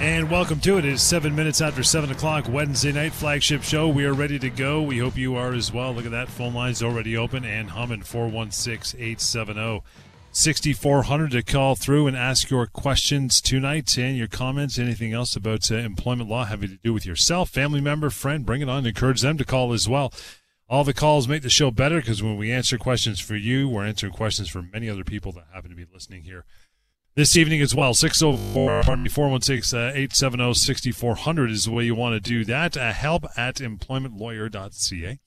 And welcome to it. It is seven minutes after seven o'clock, Wednesday night flagship show. We are ready to go. We hope you are as well. Look at that. Phone lines already open and humming 416 870 6400 to call through and ask your questions tonight and your comments. Anything else about uh, employment law having to do with yourself, family member, friend, bring it on. Encourage them to call as well. All the calls make the show better because when we answer questions for you, we're answering questions for many other people that happen to be listening here this evening as well. 604 416 uh, 870 6400 is the way you want to do that. Uh, help at employmentlawyer.ca.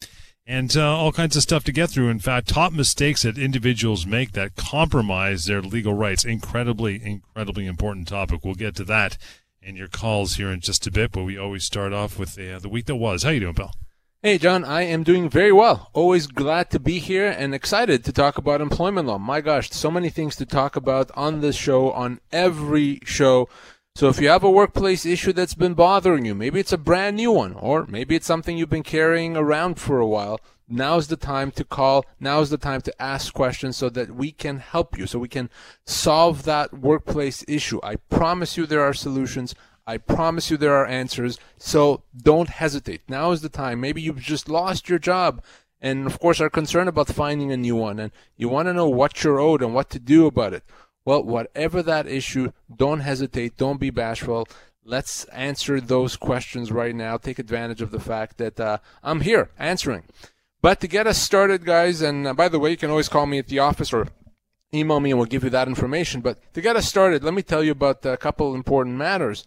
And uh, all kinds of stuff to get through. In fact, top mistakes that individuals make that compromise their legal rights. Incredibly, incredibly important topic. We'll get to that and your calls here in just a bit. But we always start off with the, uh, the week that was. How you doing, pal? Hey, John, I am doing very well. Always glad to be here and excited to talk about employment law. My gosh, so many things to talk about on this show, on every show. So if you have a workplace issue that's been bothering you, maybe it's a brand new one, or maybe it's something you've been carrying around for a while, now's the time to call. Now's the time to ask questions so that we can help you, so we can solve that workplace issue. I promise you there are solutions. I promise you there are answers. So don't hesitate. Now is the time. Maybe you've just lost your job and of course are concerned about finding a new one and you want to know what you're owed and what to do about it. Well, whatever that issue, don't hesitate. Don't be bashful. Let's answer those questions right now. Take advantage of the fact that uh, I'm here answering. But to get us started, guys, and uh, by the way, you can always call me at the office or email me and we'll give you that information. But to get us started, let me tell you about a couple important matters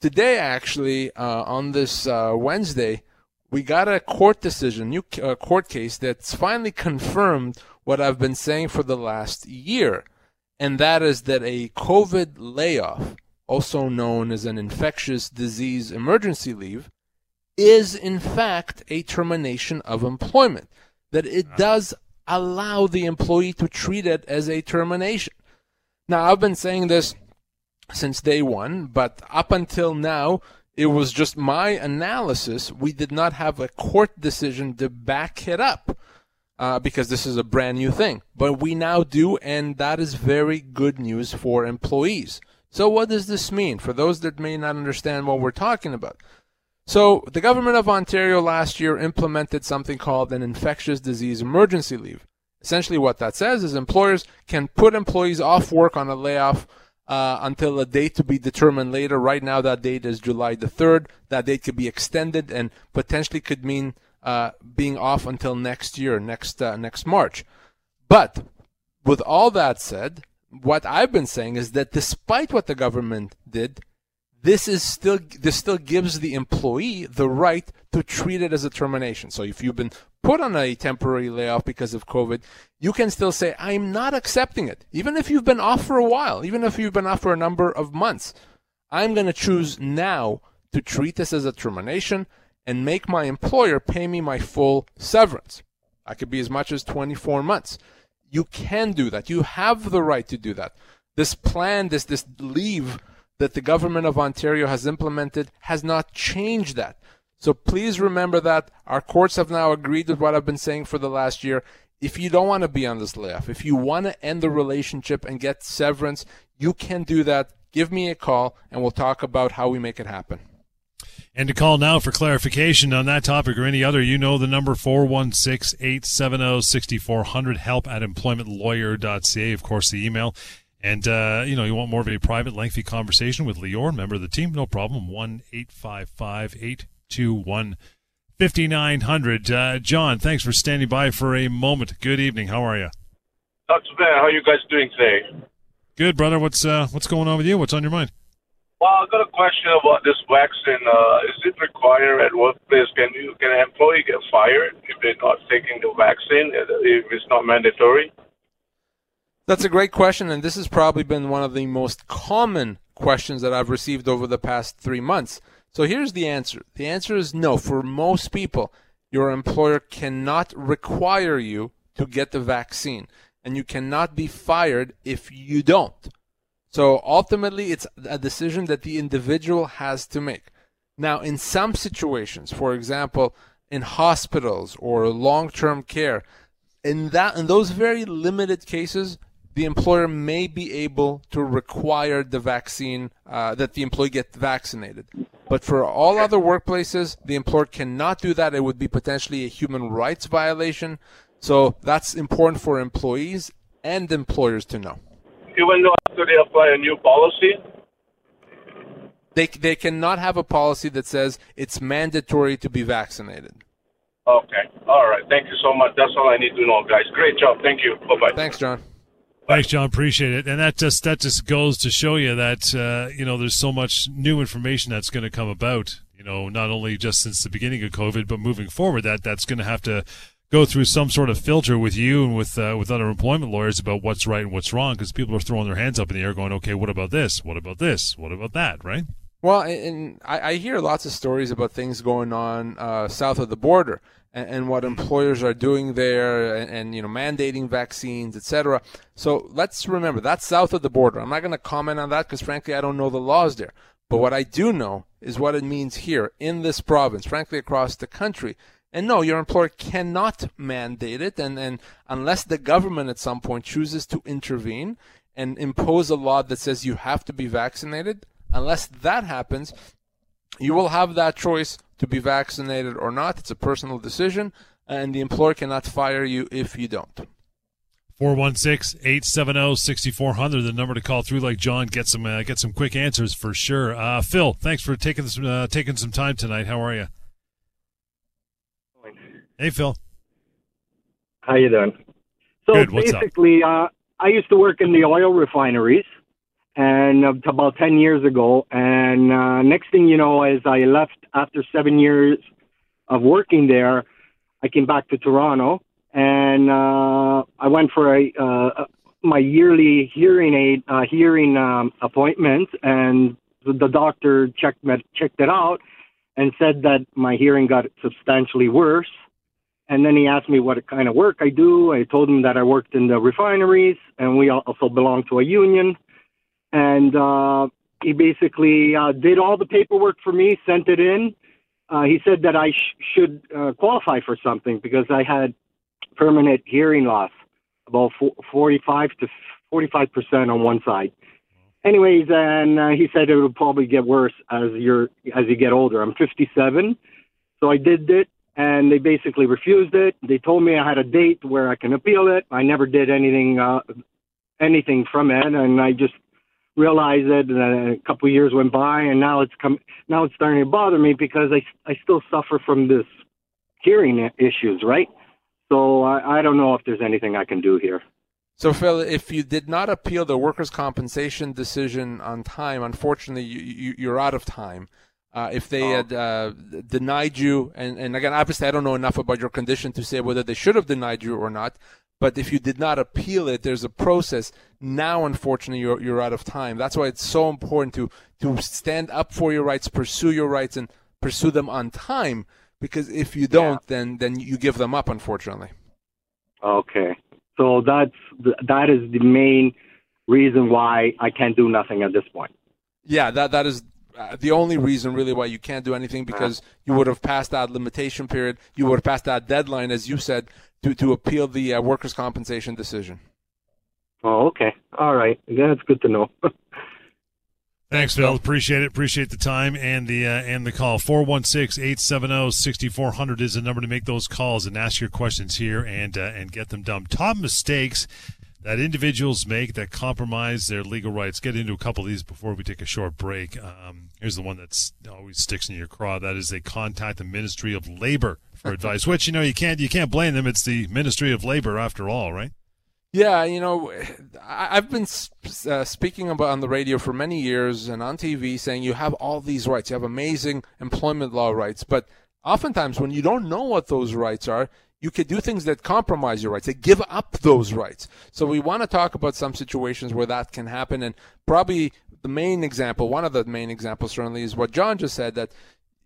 today, actually, uh, on this uh, Wednesday, we got a court decision, new uh, court case that's finally confirmed what I've been saying for the last year, and that is that a COVID layoff, also known as an infectious disease emergency leave, is in fact a termination of employment. That it does allow the employee to treat it as a termination. Now, I've been saying this since day one, but up until now, it was just my analysis. We did not have a court decision to back it up uh, because this is a brand new thing. But we now do, and that is very good news for employees. So, what does this mean for those that may not understand what we're talking about? So, the government of Ontario last year implemented something called an infectious disease emergency leave. Essentially, what that says is employers can put employees off work on a layoff uh, until a date to be determined later. Right now, that date is July the 3rd. That date could be extended and potentially could mean uh, being off until next year, next uh, next March. But with all that said, what I've been saying is that despite what the government did, this is still this still gives the employee the right to treat it as a termination. So if you've been put on a temporary layoff because of COVID, you can still say, I'm not accepting it. Even if you've been off for a while, even if you've been off for a number of months, I'm going to choose now to treat this as a termination and make my employer pay me my full severance. I could be as much as 24 months. You can do that. You have the right to do that. This plan, this, this leave that the government of Ontario has implemented has not changed that. So please remember that our courts have now agreed with what I've been saying for the last year. If you don't want to be on this layoff, if you want to end the relationship and get severance, you can do that. Give me a call and we'll talk about how we make it happen. And to call now for clarification on that topic or any other, you know the number 416 870 6400, help at employmentlawyer.ca. Of course, the email. And, uh, you know, you want more of a private, lengthy conversation with Lior, member of the team, no problem. 1 855 821 5900. Uh, John, thanks for standing by for a moment. Good evening. How are you? Not too bad. How are you guys doing today? Good, brother. What's uh, what's going on with you? What's on your mind? Well, I've got a question about this vaccine. Uh, is it required at workplace? Can you can an employee get fired if they're not taking the vaccine if it's not mandatory? That's a great question, and this has probably been one of the most common questions that I've received over the past three months. So here's the answer. The answer is no. For most people, your employer cannot require you to get the vaccine, and you cannot be fired if you don't. So ultimately, it's a decision that the individual has to make. Now, in some situations, for example, in hospitals or long-term care, in that in those very limited cases, the employer may be able to require the vaccine uh, that the employee get vaccinated. But for all other workplaces, the employer cannot do that. It would be potentially a human rights violation. So that's important for employees and employers to know. Even though after they apply a new policy, they they cannot have a policy that says it's mandatory to be vaccinated. Okay. All right. Thank you so much. That's all I need to know, guys. Great job. Thank you. Bye bye. Thanks, John. Thanks, John. Appreciate it. And that just that just goes to show you that uh, you know there's so much new information that's going to come about. You know, not only just since the beginning of COVID, but moving forward, that that's going to have to go through some sort of filter with you and with uh, with other employment lawyers about what's right and what's wrong because people are throwing their hands up in the air, going, "Okay, what about this? What about this? What about that?" Right? Well, and I, I hear lots of stories about things going on uh, south of the border and, and what employers are doing there and, and you know mandating vaccines etc so let's remember that's south of the border. I'm not going to comment on that because frankly i don't know the laws there. But what i do know is what it means here in this province frankly across the country. And no, your employer cannot mandate it, and, and unless the government at some point chooses to intervene and impose a law that says you have to be vaccinated, unless that happens, you will have that choice to be vaccinated or not. It's a personal decision, and the employer cannot fire you if you don't. 416 870 6400, the number to call through like John. Get some, uh, get some quick answers for sure. Uh, Phil, thanks for taking, some, uh, taking some time tonight. How are you? Hey, Phil. How you doing? So Good. What's basically, uh, I used to work in the oil refineries, and uh, about ten years ago. And uh, next thing you know, as I left after seven years of working there, I came back to Toronto, and uh, I went for a uh, my yearly hearing aid uh, hearing um, appointment, and the doctor checked me, checked it out and said that my hearing got substantially worse and then he asked me what kind of work I do. I told him that I worked in the refineries, and we also belong to a union. And uh, he basically uh, did all the paperwork for me, sent it in. Uh, he said that I sh- should uh, qualify for something because I had permanent hearing loss, about 45 to 45 percent on one side. Anyways, and uh, he said it would probably get worse as you're as you get older. I'm 57, so I did it and they basically refused it. They told me I had a date where I can appeal it. I never did anything uh, anything from it, and I just realized it. And a couple of years went by, and now it's come. Now it's starting to bother me because I I still suffer from this hearing issues, right? So I, I don't know if there's anything I can do here. So, Phil, if you did not appeal the workers' compensation decision on time, unfortunately, you, you, you're out of time. Uh, if they oh. had uh, denied you, and, and again, obviously, I don't know enough about your condition to say whether they should have denied you or not. But if you did not appeal it, there's a process. Now, unfortunately, you're, you're out of time. That's why it's so important to, to stand up for your rights, pursue your rights, and pursue them on time. Because if you don't, yeah. then then you give them up, unfortunately. Okay, so that's that is the main reason why I can't do nothing at this point. Yeah, that that is uh, the only reason really why you can't do anything because you would have passed that limitation period, you would have passed that deadline, as you said, to to appeal the uh, workers' compensation decision. Oh, okay, all right, yeah, that's good to know. Thanks, Phil. Appreciate it. Appreciate the time and the uh, and the call. 416-870-6400 is the number to make those calls and ask your questions here and uh, and get them done. Top mistakes that individuals make that compromise their legal rights. Get into a couple of these before we take a short break. Um, here's the one that always sticks in your craw. That is they contact the Ministry of Labor for advice, which you know you can't you can't blame them. It's the Ministry of Labor after all, right? Yeah, you know, I've been uh, speaking about on the radio for many years and on TV saying you have all these rights. You have amazing employment law rights, but oftentimes when you don't know what those rights are, you could do things that compromise your rights, that give up those rights. So we want to talk about some situations where that can happen, and probably the main example, one of the main examples certainly is what John just said that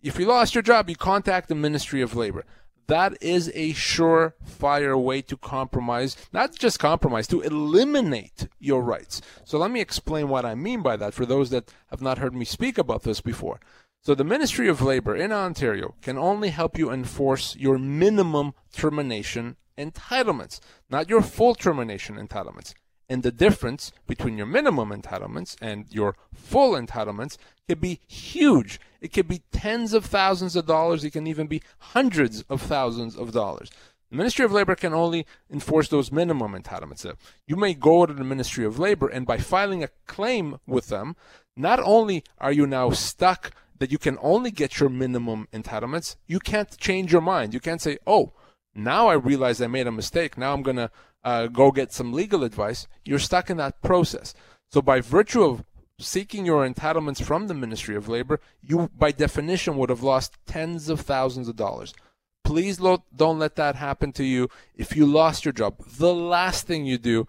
if you lost your job, you contact the Ministry of Labor. That is a surefire way to compromise, not just compromise, to eliminate your rights. So let me explain what I mean by that for those that have not heard me speak about this before. So the Ministry of Labor in Ontario can only help you enforce your minimum termination entitlements, not your full termination entitlements. And the difference between your minimum entitlements and your full entitlements can be huge. It can be tens of thousands of dollars. It can even be hundreds of thousands of dollars. The Ministry of Labor can only enforce those minimum entitlements. Uh, you may go to the Ministry of Labor, and by filing a claim with them, not only are you now stuck that you can only get your minimum entitlements, you can't change your mind. You can't say, oh, now I realize I made a mistake. Now I'm going to uh, go get some legal advice, you're stuck in that process. So, by virtue of seeking your entitlements from the Ministry of Labor, you, by definition, would have lost tens of thousands of dollars. Please lo- don't let that happen to you. If you lost your job, the last thing you do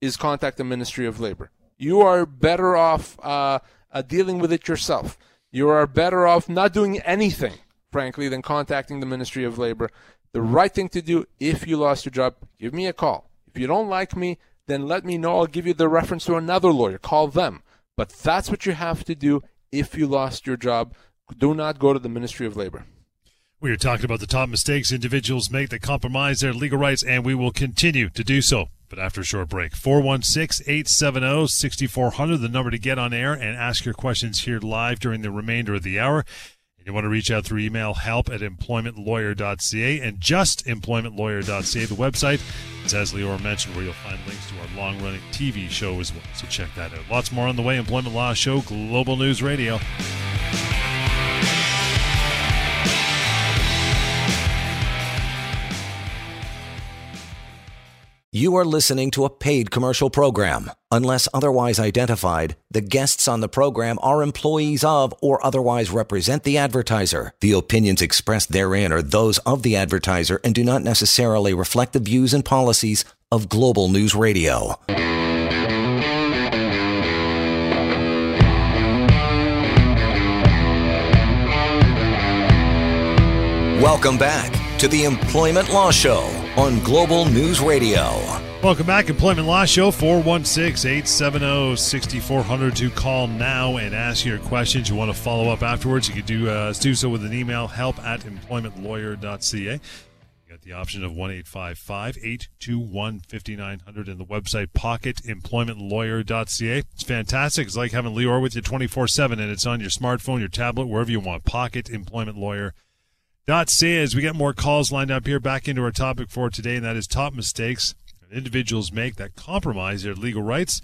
is contact the Ministry of Labor. You are better off uh, uh, dealing with it yourself. You are better off not doing anything, frankly, than contacting the Ministry of Labor. The right thing to do if you lost your job, give me a call. If you don't like me, then let me know. I'll give you the reference to another lawyer. Call them. But that's what you have to do if you lost your job. Do not go to the Ministry of Labor. We are talking about the top mistakes individuals make that compromise their legal rights, and we will continue to do so. But after a short break, 416 870 6400, the number to get on air and ask your questions here live during the remainder of the hour. And you want to reach out through email help at employmentlawyer.ca and just employmentlawyer.ca, the website. It's as Lior mentioned, where you'll find links to our long running TV show as well. So check that out. Lots more on the way. Employment Law Show, Global News Radio. You are listening to a paid commercial program. Unless otherwise identified, the guests on the program are employees of or otherwise represent the advertiser. The opinions expressed therein are those of the advertiser and do not necessarily reflect the views and policies of Global News Radio. Welcome back to the Employment Law Show on Global News Radio. Welcome back, Employment Law Show, 416 870 6400 to call now and ask your questions. You want to follow up afterwards, you can do, uh, do so with an email help at employmentlawyer.ca. You got the option of 1 821 5900 and the website pocketemploymentlawyer.ca. It's fantastic. It's like having Lior with you 24 7 and it's on your smartphone, your tablet, wherever you want. Pocket Employment Pocketemploymentlawyer.ca Dot say as we get more calls lined up here back into our topic for today, and that is top mistakes that individuals make that compromise their legal rights.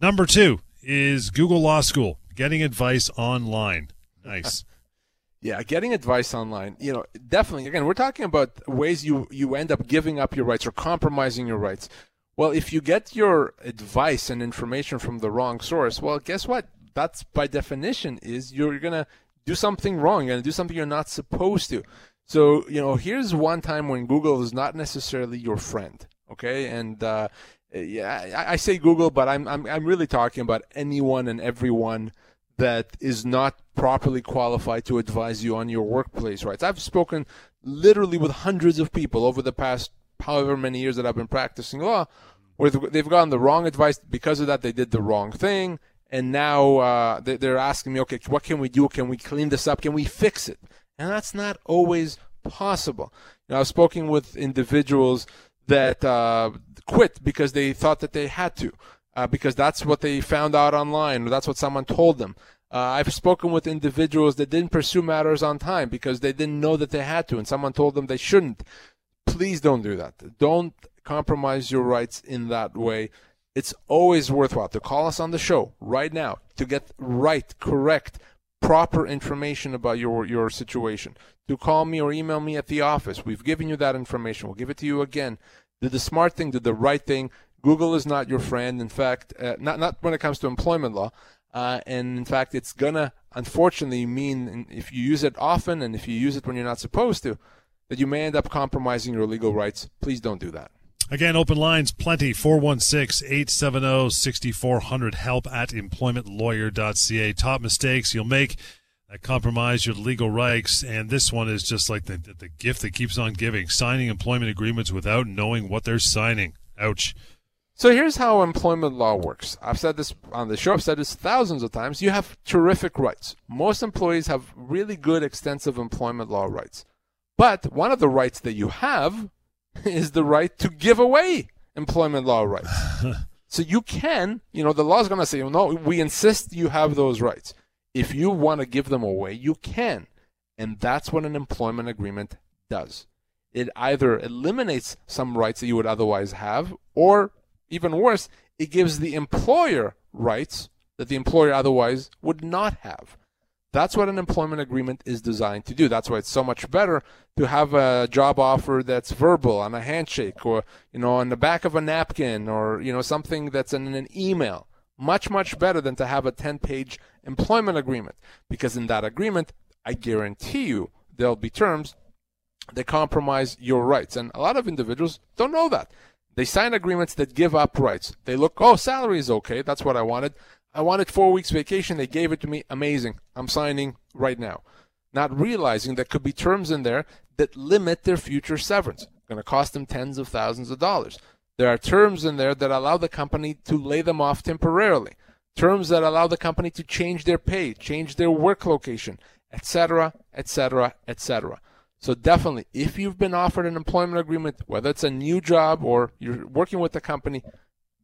Number two is Google Law School, getting advice online. Nice. yeah, getting advice online. You know, definitely. Again, we're talking about ways you you end up giving up your rights or compromising your rights. Well, if you get your advice and information from the wrong source, well, guess what? That's by definition is you're gonna do something wrong. To do something you're not supposed to. So, you know, here's one time when Google is not necessarily your friend. Okay. And, uh, yeah, I, I say Google, but I'm, I'm, I'm really talking about anyone and everyone that is not properly qualified to advise you on your workplace rights. I've spoken literally with hundreds of people over the past however many years that I've been practicing law where they've gotten the wrong advice because of that they did the wrong thing and now uh, they're asking me, okay, what can we do? Can we clean this up? Can we fix it? And that's not always possible. You know, I've spoken with individuals that uh, quit because they thought that they had to, uh, because that's what they found out online, or that's what someone told them. Uh, I've spoken with individuals that didn't pursue matters on time because they didn't know that they had to, and someone told them they shouldn't. Please don't do that. Don't compromise your rights in that way it's always worthwhile to call us on the show right now to get right, correct, proper information about your your situation. To call me or email me at the office. We've given you that information. We'll give it to you again. Do the smart thing, do the right thing. Google is not your friend. In fact, uh, not not when it comes to employment law. Uh, and in fact, it's gonna unfortunately mean if you use it often and if you use it when you're not supposed to, that you may end up compromising your legal rights. Please don't do that. Again, open lines plenty 416 870 6400. Help at employmentlawyer.ca. Top mistakes you'll make that compromise your legal rights. And this one is just like the, the gift that keeps on giving signing employment agreements without knowing what they're signing. Ouch. So here's how employment law works. I've said this on the show, I've said this thousands of times. You have terrific rights. Most employees have really good, extensive employment law rights. But one of the rights that you have is the right to give away employment law rights. so you can, you know, the law is going to say, no, we insist you have those rights. If you want to give them away, you can. And that's what an employment agreement does. It either eliminates some rights that you would otherwise have, or even worse, it gives the employer rights that the employer otherwise would not have. That's what an employment agreement is designed to do. That's why it's so much better to have a job offer that's verbal on a handshake or, you know, on the back of a napkin or, you know, something that's in an email. Much, much better than to have a 10 page employment agreement. Because in that agreement, I guarantee you there'll be terms that compromise your rights. And a lot of individuals don't know that. They sign agreements that give up rights. They look, oh, salary is okay. That's what I wanted. I wanted four weeks vacation. They gave it to me. Amazing. I'm signing right now. Not realizing there could be terms in there that limit their future severance. Going to cost them tens of thousands of dollars. There are terms in there that allow the company to lay them off temporarily. Terms that allow the company to change their pay, change their work location, etc., etc., etc. So definitely, if you've been offered an employment agreement, whether it's a new job or you're working with the company,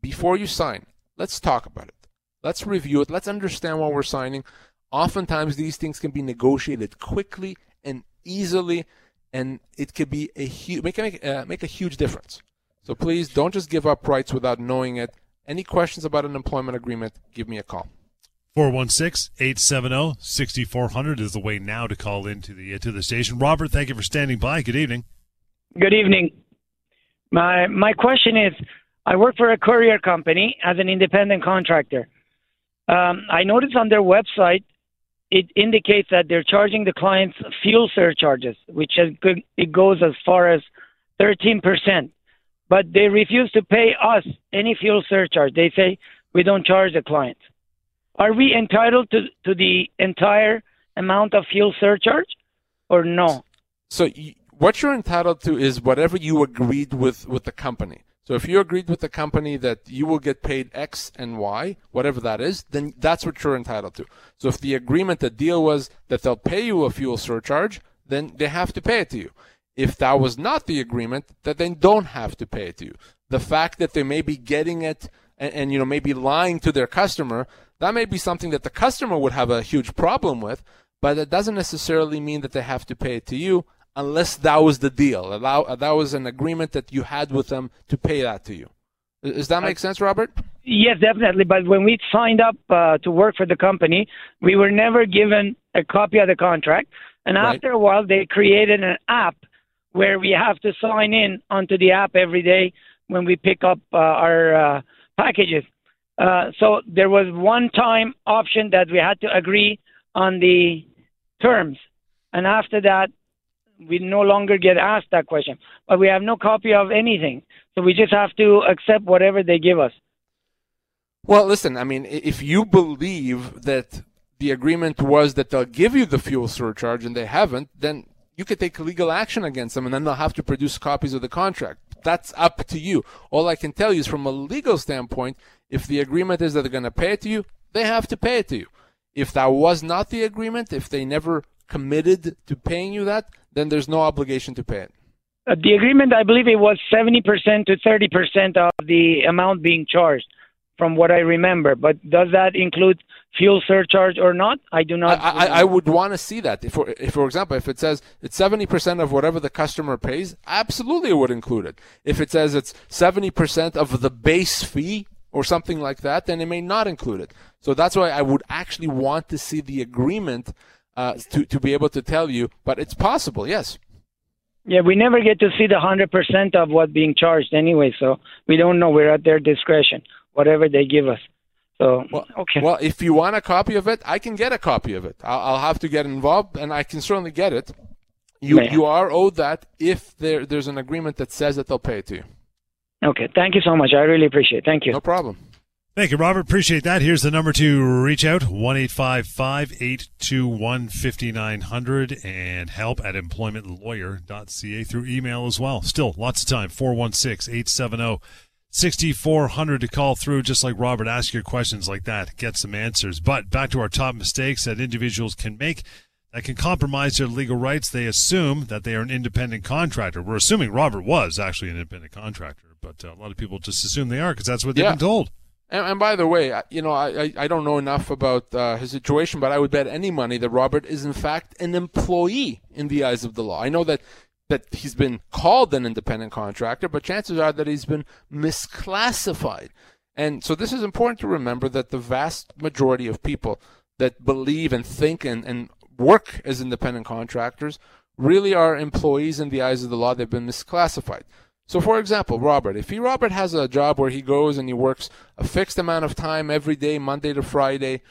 before you sign, let's talk about it. Let's review it. Let's understand what we're signing. Oftentimes, these things can be negotiated quickly and easily, and it could be a huge make make, uh, make a huge difference. So please don't just give up rights without knowing it. Any questions about an employment agreement? Give me a call. 416-870-6400 is the way now to call into the uh, to the station. Robert, thank you for standing by. Good evening. Good evening. My my question is I work for a courier company as an independent contractor. Um, I noticed on their website it indicates that they're charging the clients fuel surcharges, which it goes as far as 13%. But they refuse to pay us any fuel surcharge. They say we don't charge the clients. Are we entitled to, to the entire amount of fuel surcharge or no? So what you're entitled to is whatever you agreed with, with the company. So if you agreed with the company that you will get paid X and Y, whatever that is, then that's what you're entitled to. So if the agreement, the deal was that they'll pay you a fuel surcharge, then they have to pay it to you. If that was not the agreement, that they don't have to pay it to you. The fact that they may be getting it and, and you know maybe lying to their customer, that may be something that the customer would have a huge problem with, but it doesn't necessarily mean that they have to pay it to you unless that was the deal. Allow, that was an agreement that you had with them to pay that to you. Does that make sense, Robert? Yes, definitely. But when we signed up uh, to work for the company, we were never given a copy of the contract. And right. after a while, they created an app where we have to sign in onto the app every day when we pick up uh, our uh, packages. Uh, so there was one time option that we had to agree on the terms. And after that, we no longer get asked that question. But we have no copy of anything. So we just have to accept whatever they give us. Well, listen, I mean, if you believe that the agreement was that they'll give you the fuel surcharge and they haven't, then you could take legal action against them and then they'll have to produce copies of the contract. That's up to you. All I can tell you is from a legal standpoint, if the agreement is that they're going to pay it to you, they have to pay it to you. If that was not the agreement, if they never committed to paying you that, then there's no obligation to pay it. Uh, the agreement, I believe it was 70% to 30% of the amount being charged, from what I remember. But does that include fuel surcharge or not? I do not. I, I, I would want to see that. If, for, if, for example, if it says it's 70% of whatever the customer pays, absolutely it would include it. If it says it's 70% of the base fee or something like that, then it may not include it. So that's why I would actually want to see the agreement uh, to to be able to tell you, but it's possible. Yes. Yeah, we never get to see the hundred percent of what being charged anyway, so we don't know. We're at their discretion, whatever they give us. So well, okay. Well, if you want a copy of it, I can get a copy of it. I'll, I'll have to get involved, and I can certainly get it. You you are owed that if there there's an agreement that says that they'll pay it to you. Okay. Thank you so much. I really appreciate it. Thank you. No problem. Thank you, Robert. Appreciate that. Here's the number to reach out 1 821 5900 and help at employmentlawyer.ca through email as well. Still, lots of time 416 870 6400 to call through, just like Robert. Ask your questions like that, get some answers. But back to our top mistakes that individuals can make that can compromise their legal rights. They assume that they are an independent contractor. We're assuming Robert was actually an independent contractor, but uh, a lot of people just assume they are because that's what they've Yeah. been told. And, and by the way, you know, I, I, I don't know enough about uh, his situation, but I would bet any money that Robert is in fact an employee in the eyes of the law. I know that that he's been called an independent contractor, but chances are that he's been misclassified. And so this is important to remember that the vast majority of people that believe and think and, and work as independent contractors really are employees in the eyes of the law. They've been misclassified. So, for example, Robert, if he Robert has a job where he goes and he works a fixed amount of time every day, Monday to Friday,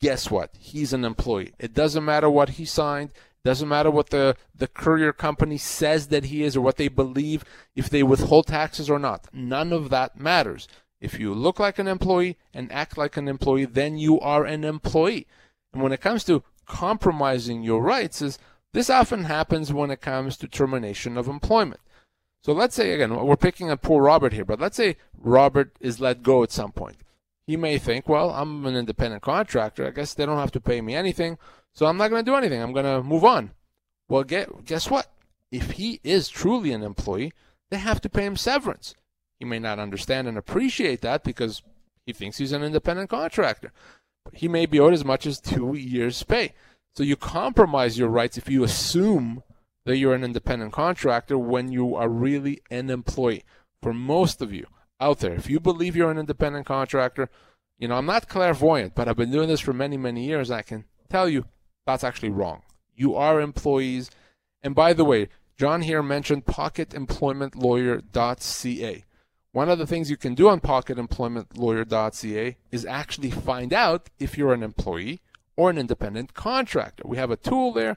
guess what? He's an employee. It doesn't matter what he signed. Doesn't matter what the, the courier company says that he is or what they believe, if they withhold taxes or not. None of that matters. If you look like an employee and act like an employee, then you are an employee. And when it comes to compromising your rights, is this often happens when it comes to termination of employment. So let's say again, we're picking on poor Robert here, but let's say Robert is let go at some point. He may think, well, I'm an independent contractor. I guess they don't have to pay me anything, so I'm not going to do anything. I'm going to move on. Well, get, guess what? If he is truly an employee, they have to pay him severance. He may not understand and appreciate that because he thinks he's an independent contractor. But he may be owed as much as two years' pay. So you compromise your rights if you assume that you're an independent contractor when you are really an employee. For most of you out there, if you believe you're an independent contractor, you know, I'm not clairvoyant, but I've been doing this for many, many years. I can tell you that's actually wrong. You are employees. And by the way, John here mentioned pocketemploymentlawyer.ca. One of the things you can do on pocketemploymentlawyer.ca is actually find out if you're an employee or an independent contractor. We have a tool there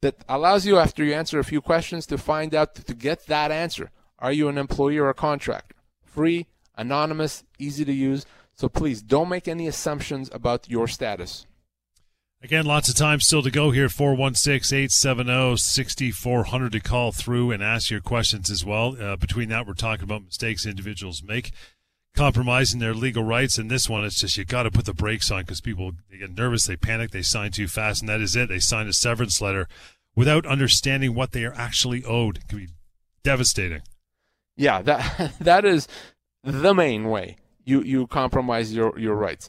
that allows you, after you answer a few questions, to find out to get that answer. Are you an employee or a contractor? Free, anonymous, easy to use. So please don't make any assumptions about your status. Again, lots of time still to go here. 416 870 6400 to call through and ask your questions as well. Uh, between that, we're talking about mistakes individuals make, compromising their legal rights. And this one, it's just you got to put the brakes on because people they get nervous, they panic, they sign too fast, and that is it. They sign a severance letter without understanding what they are actually owed. It can be devastating. Yeah, that that is the main way you you compromise your your rights.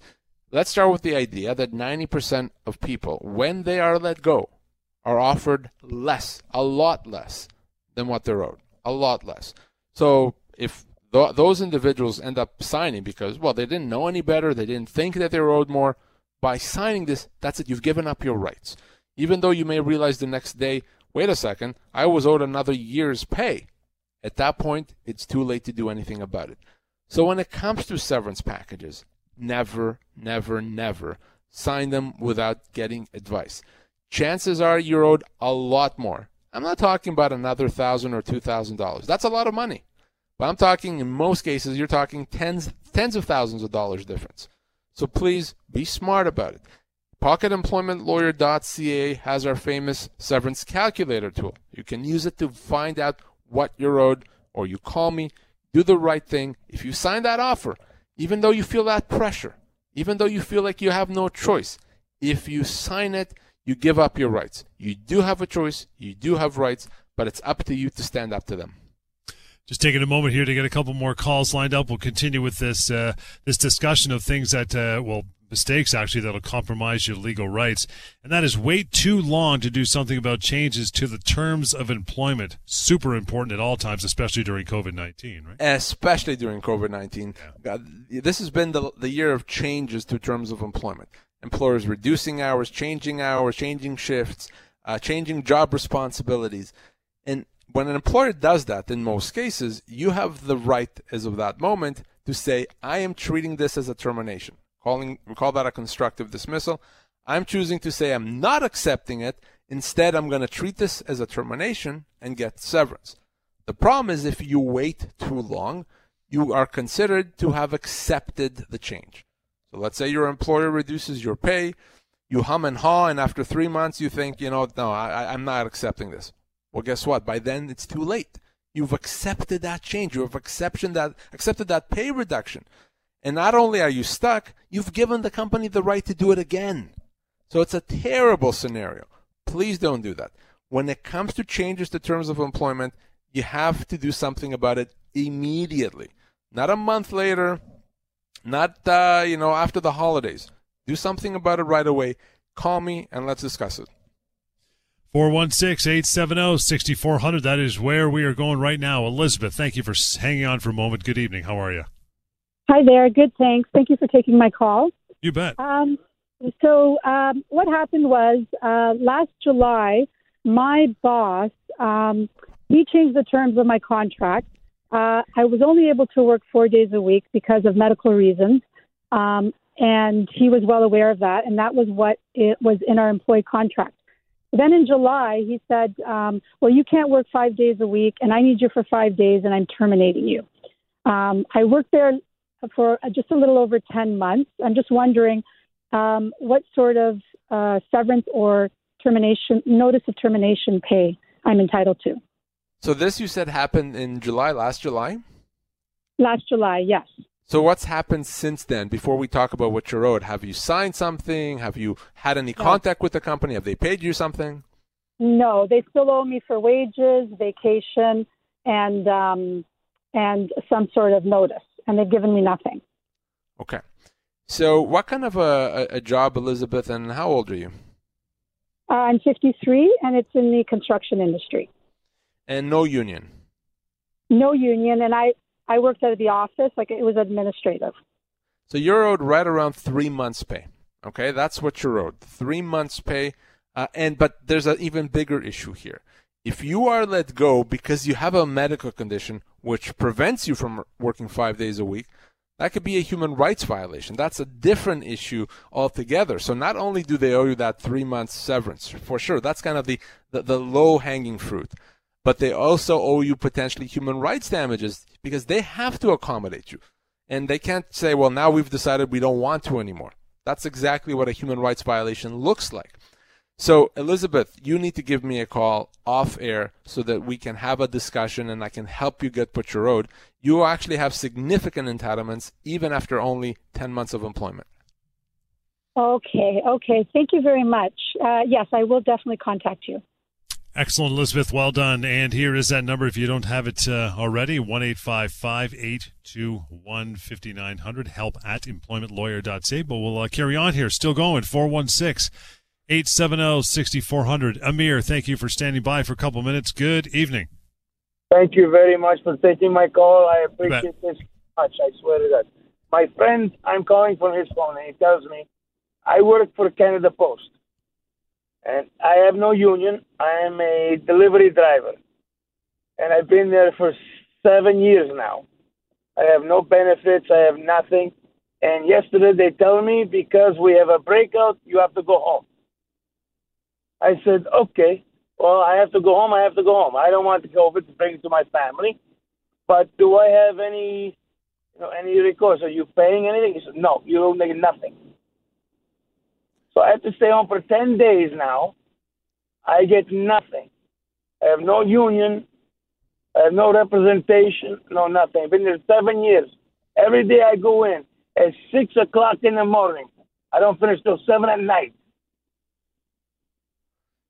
Let's start with the idea that 90% of people, when they are let go, are offered less, a lot less than what they're owed, a lot less. So if th- those individuals end up signing because, well, they didn't know any better, they didn't think that they were owed more, by signing this, that's it, you've given up your rights. Even though you may realize the next day, wait a second, I was owed another year's pay. At that point, it's too late to do anything about it. So when it comes to severance packages, never, never, never sign them without getting advice. Chances are you're owed a lot more. I'm not talking about another thousand or two thousand dollars. That's a lot of money. But I'm talking in most cases you're talking tens tens of thousands of dollars difference. So please be smart about it. PocketEmploymentLawyer.ca has our famous severance calculator tool. You can use it to find out what you're owed, or you call me, do the right thing. If you sign that offer, even though you feel that pressure, even though you feel like you have no choice, if you sign it, you give up your rights. You do have a choice, you do have rights, but it's up to you to stand up to them. Just taking a moment here to get a couple more calls lined up. We'll continue with this uh, this discussion of things that uh, well mistakes actually that'll compromise your legal rights, and that is wait too long to do something about changes to the terms of employment. Super important at all times, especially during COVID nineteen, right? Especially during COVID nineteen, Yeah. this has been the the year of changes to terms of employment. Employers reducing hours, changing hours, changing shifts, uh, changing job responsibilities, and when an employer does that, in most cases, you have the right, as of that moment, to say, I am treating this as a termination. Calling, we call that a constructive dismissal. I'm choosing to say I'm not accepting it. Instead, I'm going to treat this as a termination and get severance. The problem is if you wait too long, you are considered to have accepted the change. So let's say your employer reduces your pay, you hum and haw, and after three months you think, you know, no, I, I'm not accepting this. Well, guess what? By then it's too late. You've accepted that change. You have accepted that, accepted that pay reduction. And not only are you stuck, you've given the company the right to do it again. So it's a terrible scenario. Please don't do that. When it comes to changes to terms of employment, you have to do something about it immediately. Not a month later, not uh, you know after the holidays. Do something about it right away. Call me and let's discuss it. 416 870 6400. That is where we are going right now. Elizabeth, thank you for hanging on for a moment. Good evening. How are you? Hi there. Good, thanks. Thank you for taking my call. You bet. Um, so, um, what happened was uh, last July, my boss um, he changed the terms of my contract. Uh, I was only able to work four days a week because of medical reasons, um, and he was well aware of that, and that was what it was in our employee contract. Then in July, he said, um, "Well, you can't work five days a week, and I need you for five days, and I'm terminating you." Um, I worked there for just a little over 10 months. I'm just wondering um, what sort of uh, severance or termination notice of termination pay I'm entitled to. So this you said happened in July, last July? Last July, yes. So what's happened since then? Before we talk about what you're owed, have you signed something? Have you had any contact with the company? Have they paid you something? No, they still owe me for wages, vacation, and um, and some sort of notice and they've given me nothing. Okay. So, what kind of a, a job, Elizabeth, and how old are you? Uh, I'm 53, and it's in the construction industry. And no union? No union, and I, I worked at the office, like it was administrative. So, you're owed right around three months' pay. Okay, that's what you're owed. Three months' pay. Uh, and but there's an even bigger issue here. If you are let go because you have a medical condition which prevents you from working five days a week, that could be a human rights violation. That's a different issue altogether. So not only do they owe you that three months severance, for sure, that's kind of the, the, the low hanging fruit, but they also owe you potentially human rights damages because they have to accommodate you. And they can't say, well, now we've decided we don't want to anymore. That's exactly what a human rights violation looks like. So, Elizabeth, you need to give me a call off air so that we can have a discussion and I can help you get put your road. You actually have significant entitlements even after only 10 months of employment. Okay, okay. Thank you very much. Uh, yes, I will definitely contact you. Excellent, Elizabeth. Well done. And here is that number if you don't have it uh, already 1 821 5900. Help at employmentlawyer.ca. But we'll uh, carry on here. Still going. 416- 870-6400. Amir, thank you for standing by for a couple minutes. Good evening. Thank you very much for taking my call. I appreciate this much. I swear to God. My friend, I'm calling from his phone, and he tells me, I work for Canada Post, and I have no union. I am a delivery driver, and I've been there for seven years now. I have no benefits. I have nothing. And yesterday they tell me because we have a breakout, you have to go home. I said, okay, well, I have to go home. I have to go home. I don't want the COVID to bring it to my family. But do I have any, you know, any recourse? Are you paying anything? He said, no, you don't make nothing. So I have to stay home for 10 days now. I get nothing. I have no union. I have no representation. No nothing. I've been there seven years. Every day I go in at 6 o'clock in the morning. I don't finish till 7 at night.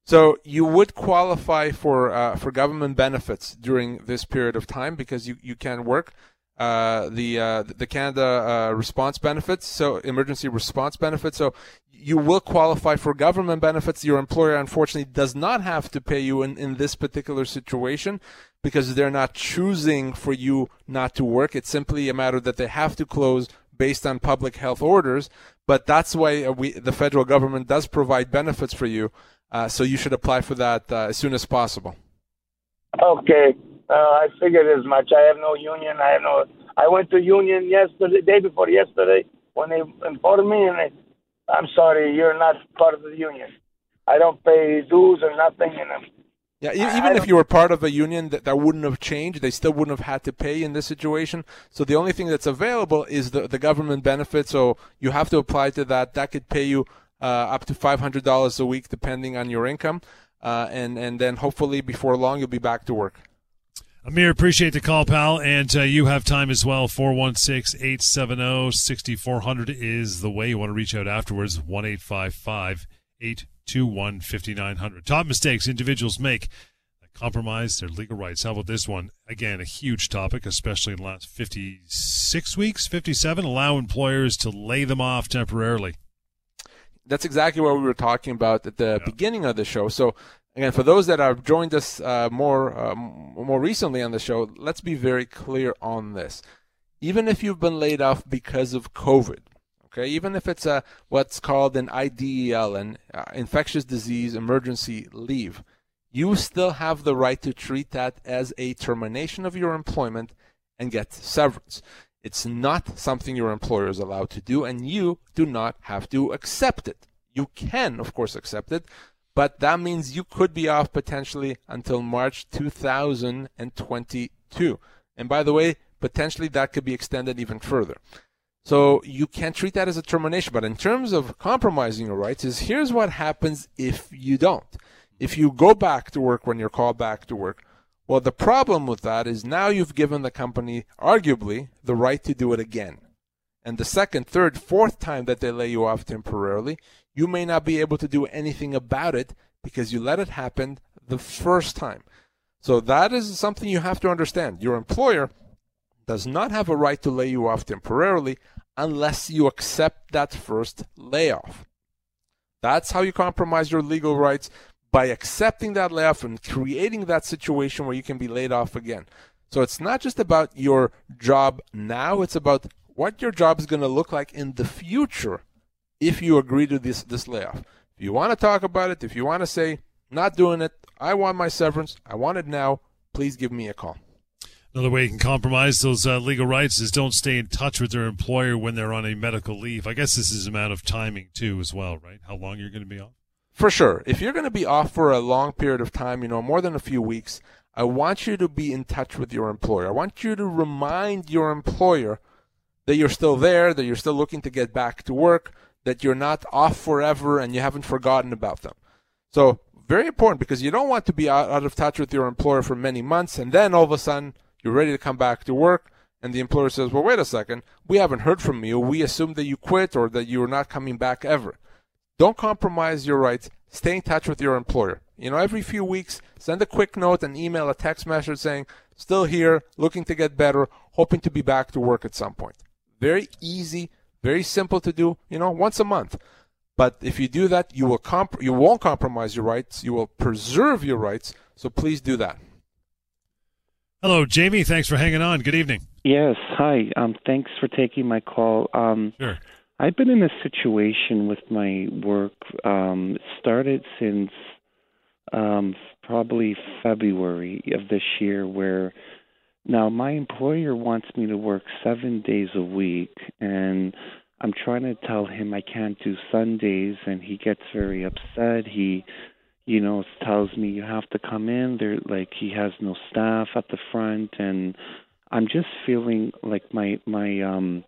So you would qualify for uh, for government benefits during this period of time because you, you can work uh, the uh, the Canada uh, response benefits, so emergency response benefits. So you will qualify for government benefits. Your employer, unfortunately, does not have to pay you in, in this particular situation because they're not choosing for you not to work. It's simply a matter that they have to close based on public health orders. But that's why we, the federal government does provide benefits for you. Uh, so you should apply for that uh, as soon as possible. Okay, uh, I figured as much. I have no union. I have no. I went to union yesterday, day before yesterday, when they informed me, and they, I'm sorry, you're not part of the union. I don't pay dues or nothing, and I'm, Yeah, even if you were part of a union, that, that wouldn't have changed. They still wouldn't have had to pay in this situation. So the only thing that's available is the, the government benefit. So you have to apply to that. That could pay you uh, up to $500 a week, depending on your income. Uh, and, and then hopefully before long, you'll be back to work. Amir, appreciate the call, pal. And uh, you have time as well. 416 870 6400 is the way you want to reach out afterwards. 1 855 821 5900. Top mistakes individuals make that compromise their legal rights. How about this one? Again, a huge topic, especially in the last 56 weeks, 57. Allow employers to lay them off temporarily. That's exactly what we were talking about at the yeah. beginning of the show. So, Again, for those that have joined us uh, more uh, more recently on the show, let's be very clear on this. Even if you've been laid off because of COVID, okay, even if it's a what's called an IDEL, an uh, infectious disease emergency leave, you still have the right to treat that as a termination of your employment and get severance. It's not something your employer is allowed to do, and you do not have to accept it. You can, of course, accept it, but that means you could be off potentially until March 2022. And by the way, potentially that could be extended even further. So you can't treat that as a termination. But in terms of compromising your rights, is here's what happens if you don't. If you go back to work when you're called back to work, well, the problem with that is now you've given the company, arguably, the right to do it again. And the second, third, fourth time that they lay you off temporarily, you may not be able to do anything about it because you let it happen the first time. So that is something you have to understand. Your employer does not have a right to lay you off temporarily unless you accept that first layoff. That's how you compromise your legal rights by accepting that layoff and creating that situation where you can be laid off again. So it's not just about your job now, it's about what your job is going to look like in the future if you agree to this this layoff. If you want to talk about it, if you want to say not doing it, I want my severance, I want it now, please give me a call. Another way you can compromise those uh, legal rights is don't stay in touch with their employer when they're on a medical leave. I guess this is a matter of timing too, as well, right? How long you're going to be off? For sure. If you're going to be off for a long period of time, you know, more than a few weeks, I want you to be in touch with your employer. I want you to remind your employer that you're still there, that you're still looking to get back to work, that you're not off forever and you haven't forgotten about them. So, very important because you don't want to be out, out of touch with your employer for many months and then all of a sudden you're ready to come back to work and the employer says, Well, wait a second, we haven't heard from you. We assume that you quit or that you are not coming back ever. Don't compromise your rights. Stay in touch with your employer. You know, every few weeks, send a quick note, an email, a text message saying, Still here, looking to get better, hoping to be back to work at some point. Very easy very simple to do, you know, once a month. But if you do that, you will comp- you won't compromise your rights. You will preserve your rights. So please do that. Hello, Jamie. Thanks for hanging on. Good evening. Yes. Hi. Um, thanks for taking my call. Um, sure. I've been in a situation with my work. Um, started since um, probably February of this year, where now, my employer wants me to work seven days a week, and I'm trying to tell him I can't do Sundays, and he gets very upset. He, you know, tells me you have to come in. There, like he has no staff at the front, and I'm just feeling like my my um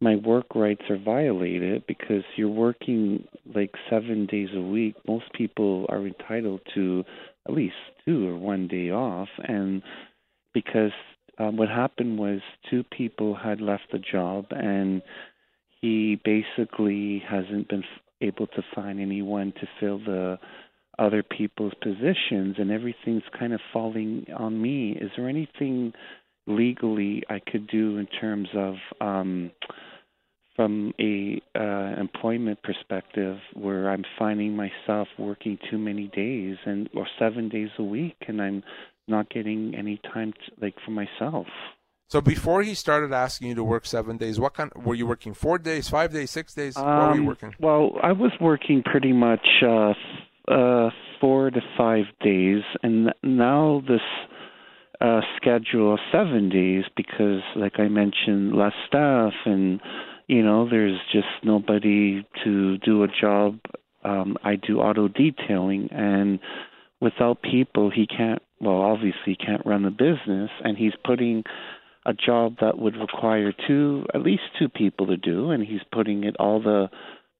my work rights are violated because you're working like seven days a week. Most people are entitled to at least two or one day off, and because um, what happened was two people had left the job and he basically hasn't been able to find anyone to fill the other people's positions and everything's kind of falling on me. Is there anything legally i could do in terms of um from a uh, employment perspective where i'm finding myself working too many days and or 7 days a week and i'm not getting any time to, like for myself. So before he started asking you to work seven days, what kind were you working? Four days, five days, six days? Um, what were you um, working? Well, I was working pretty much uh, uh, four to five days, and now this uh, schedule of seven days because, like I mentioned, less staff, and you know, there's just nobody to do a job. Um, I do auto detailing, and without people, he can't. Well, obviously, he can't run the business, and he's putting a job that would require two, at least two people to do, and he's putting it all the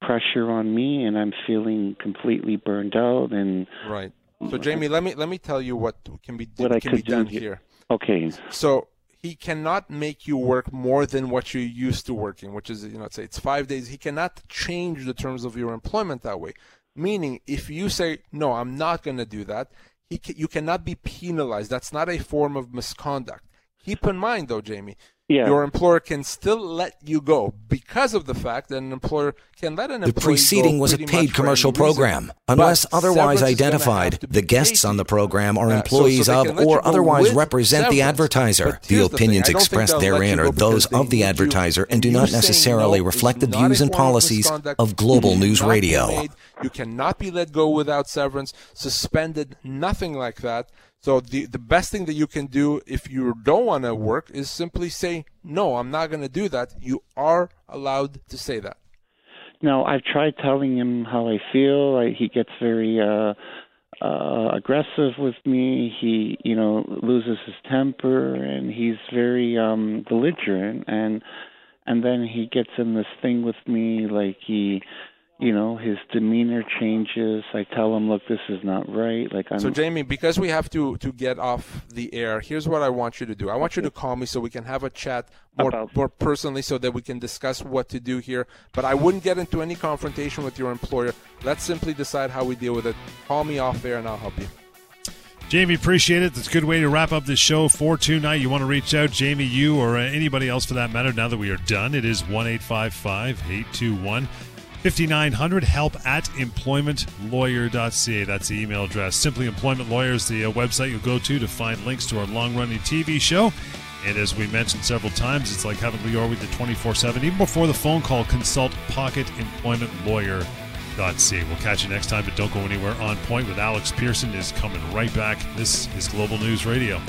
pressure on me, and I'm feeling completely burned out. And right. So, mm, Jamie, let me let me tell you what can be what can I could be done do here. Okay. So he cannot make you work more than what you're used to working, which is you know, say it's five days. He cannot change the terms of your employment that way. Meaning, if you say no, I'm not going to do that, he ca- you cannot be penalized. That's not a form of misconduct. Keep in mind, though, Jamie, Yeah. your employer can still let you go because of the fact that an employer can let an The employee preceding go was a paid commercial any reason. program. Unless But otherwise severance is gonna identified, have to be the guests paid on the program are Uh, so- employees so of can let you or otherwise represent the severance. advertiser. The here's the opinions I expressed therein are those of the need you. advertiser and And do not necessarily no reflect the views and policies of Global News cannot be Radio. You cannot be let go without severance, suspended, nothing like that. So the the best thing that you can do if you don't want to work is simply say no. I'm not going to do that. You are allowed to say that. No, I've tried telling him how I feel. I, he gets very uh uh aggressive with me. He, you know, loses his temper and he's very um belligerent and and then he gets in this thing with me like he you know, his demeanor changes. I tell him, "Look, this is not right." Like I'm So Jamie, because we have to to get off the air, here's what I want you to do. I want you to call me so we can have a chat more About- more personally, so that we can discuss what to do here. But I wouldn't get into any confrontation with your employer. Let's simply decide how we deal with it. Call me off air, and I'll help you. Jamie, appreciate it. That's a good way to wrap up this show for tonight. You want to reach out, Jamie, you, or uh, anybody else for that matter, now that we are done. It is 1 821 5900. Help at employmentlawyer.ca. That's the email address. Simply Employment Lawyer is the uh, website you'll go to to find links to our long running TV show. And as we mentioned several times, it's like having Lior with the 24 7. Even before the phone call, consult pocketemploymentlawyer.ca. We'll catch you next time, but don't go anywhere. On Point with Alex Pearson is coming right back. This is Global News Radio.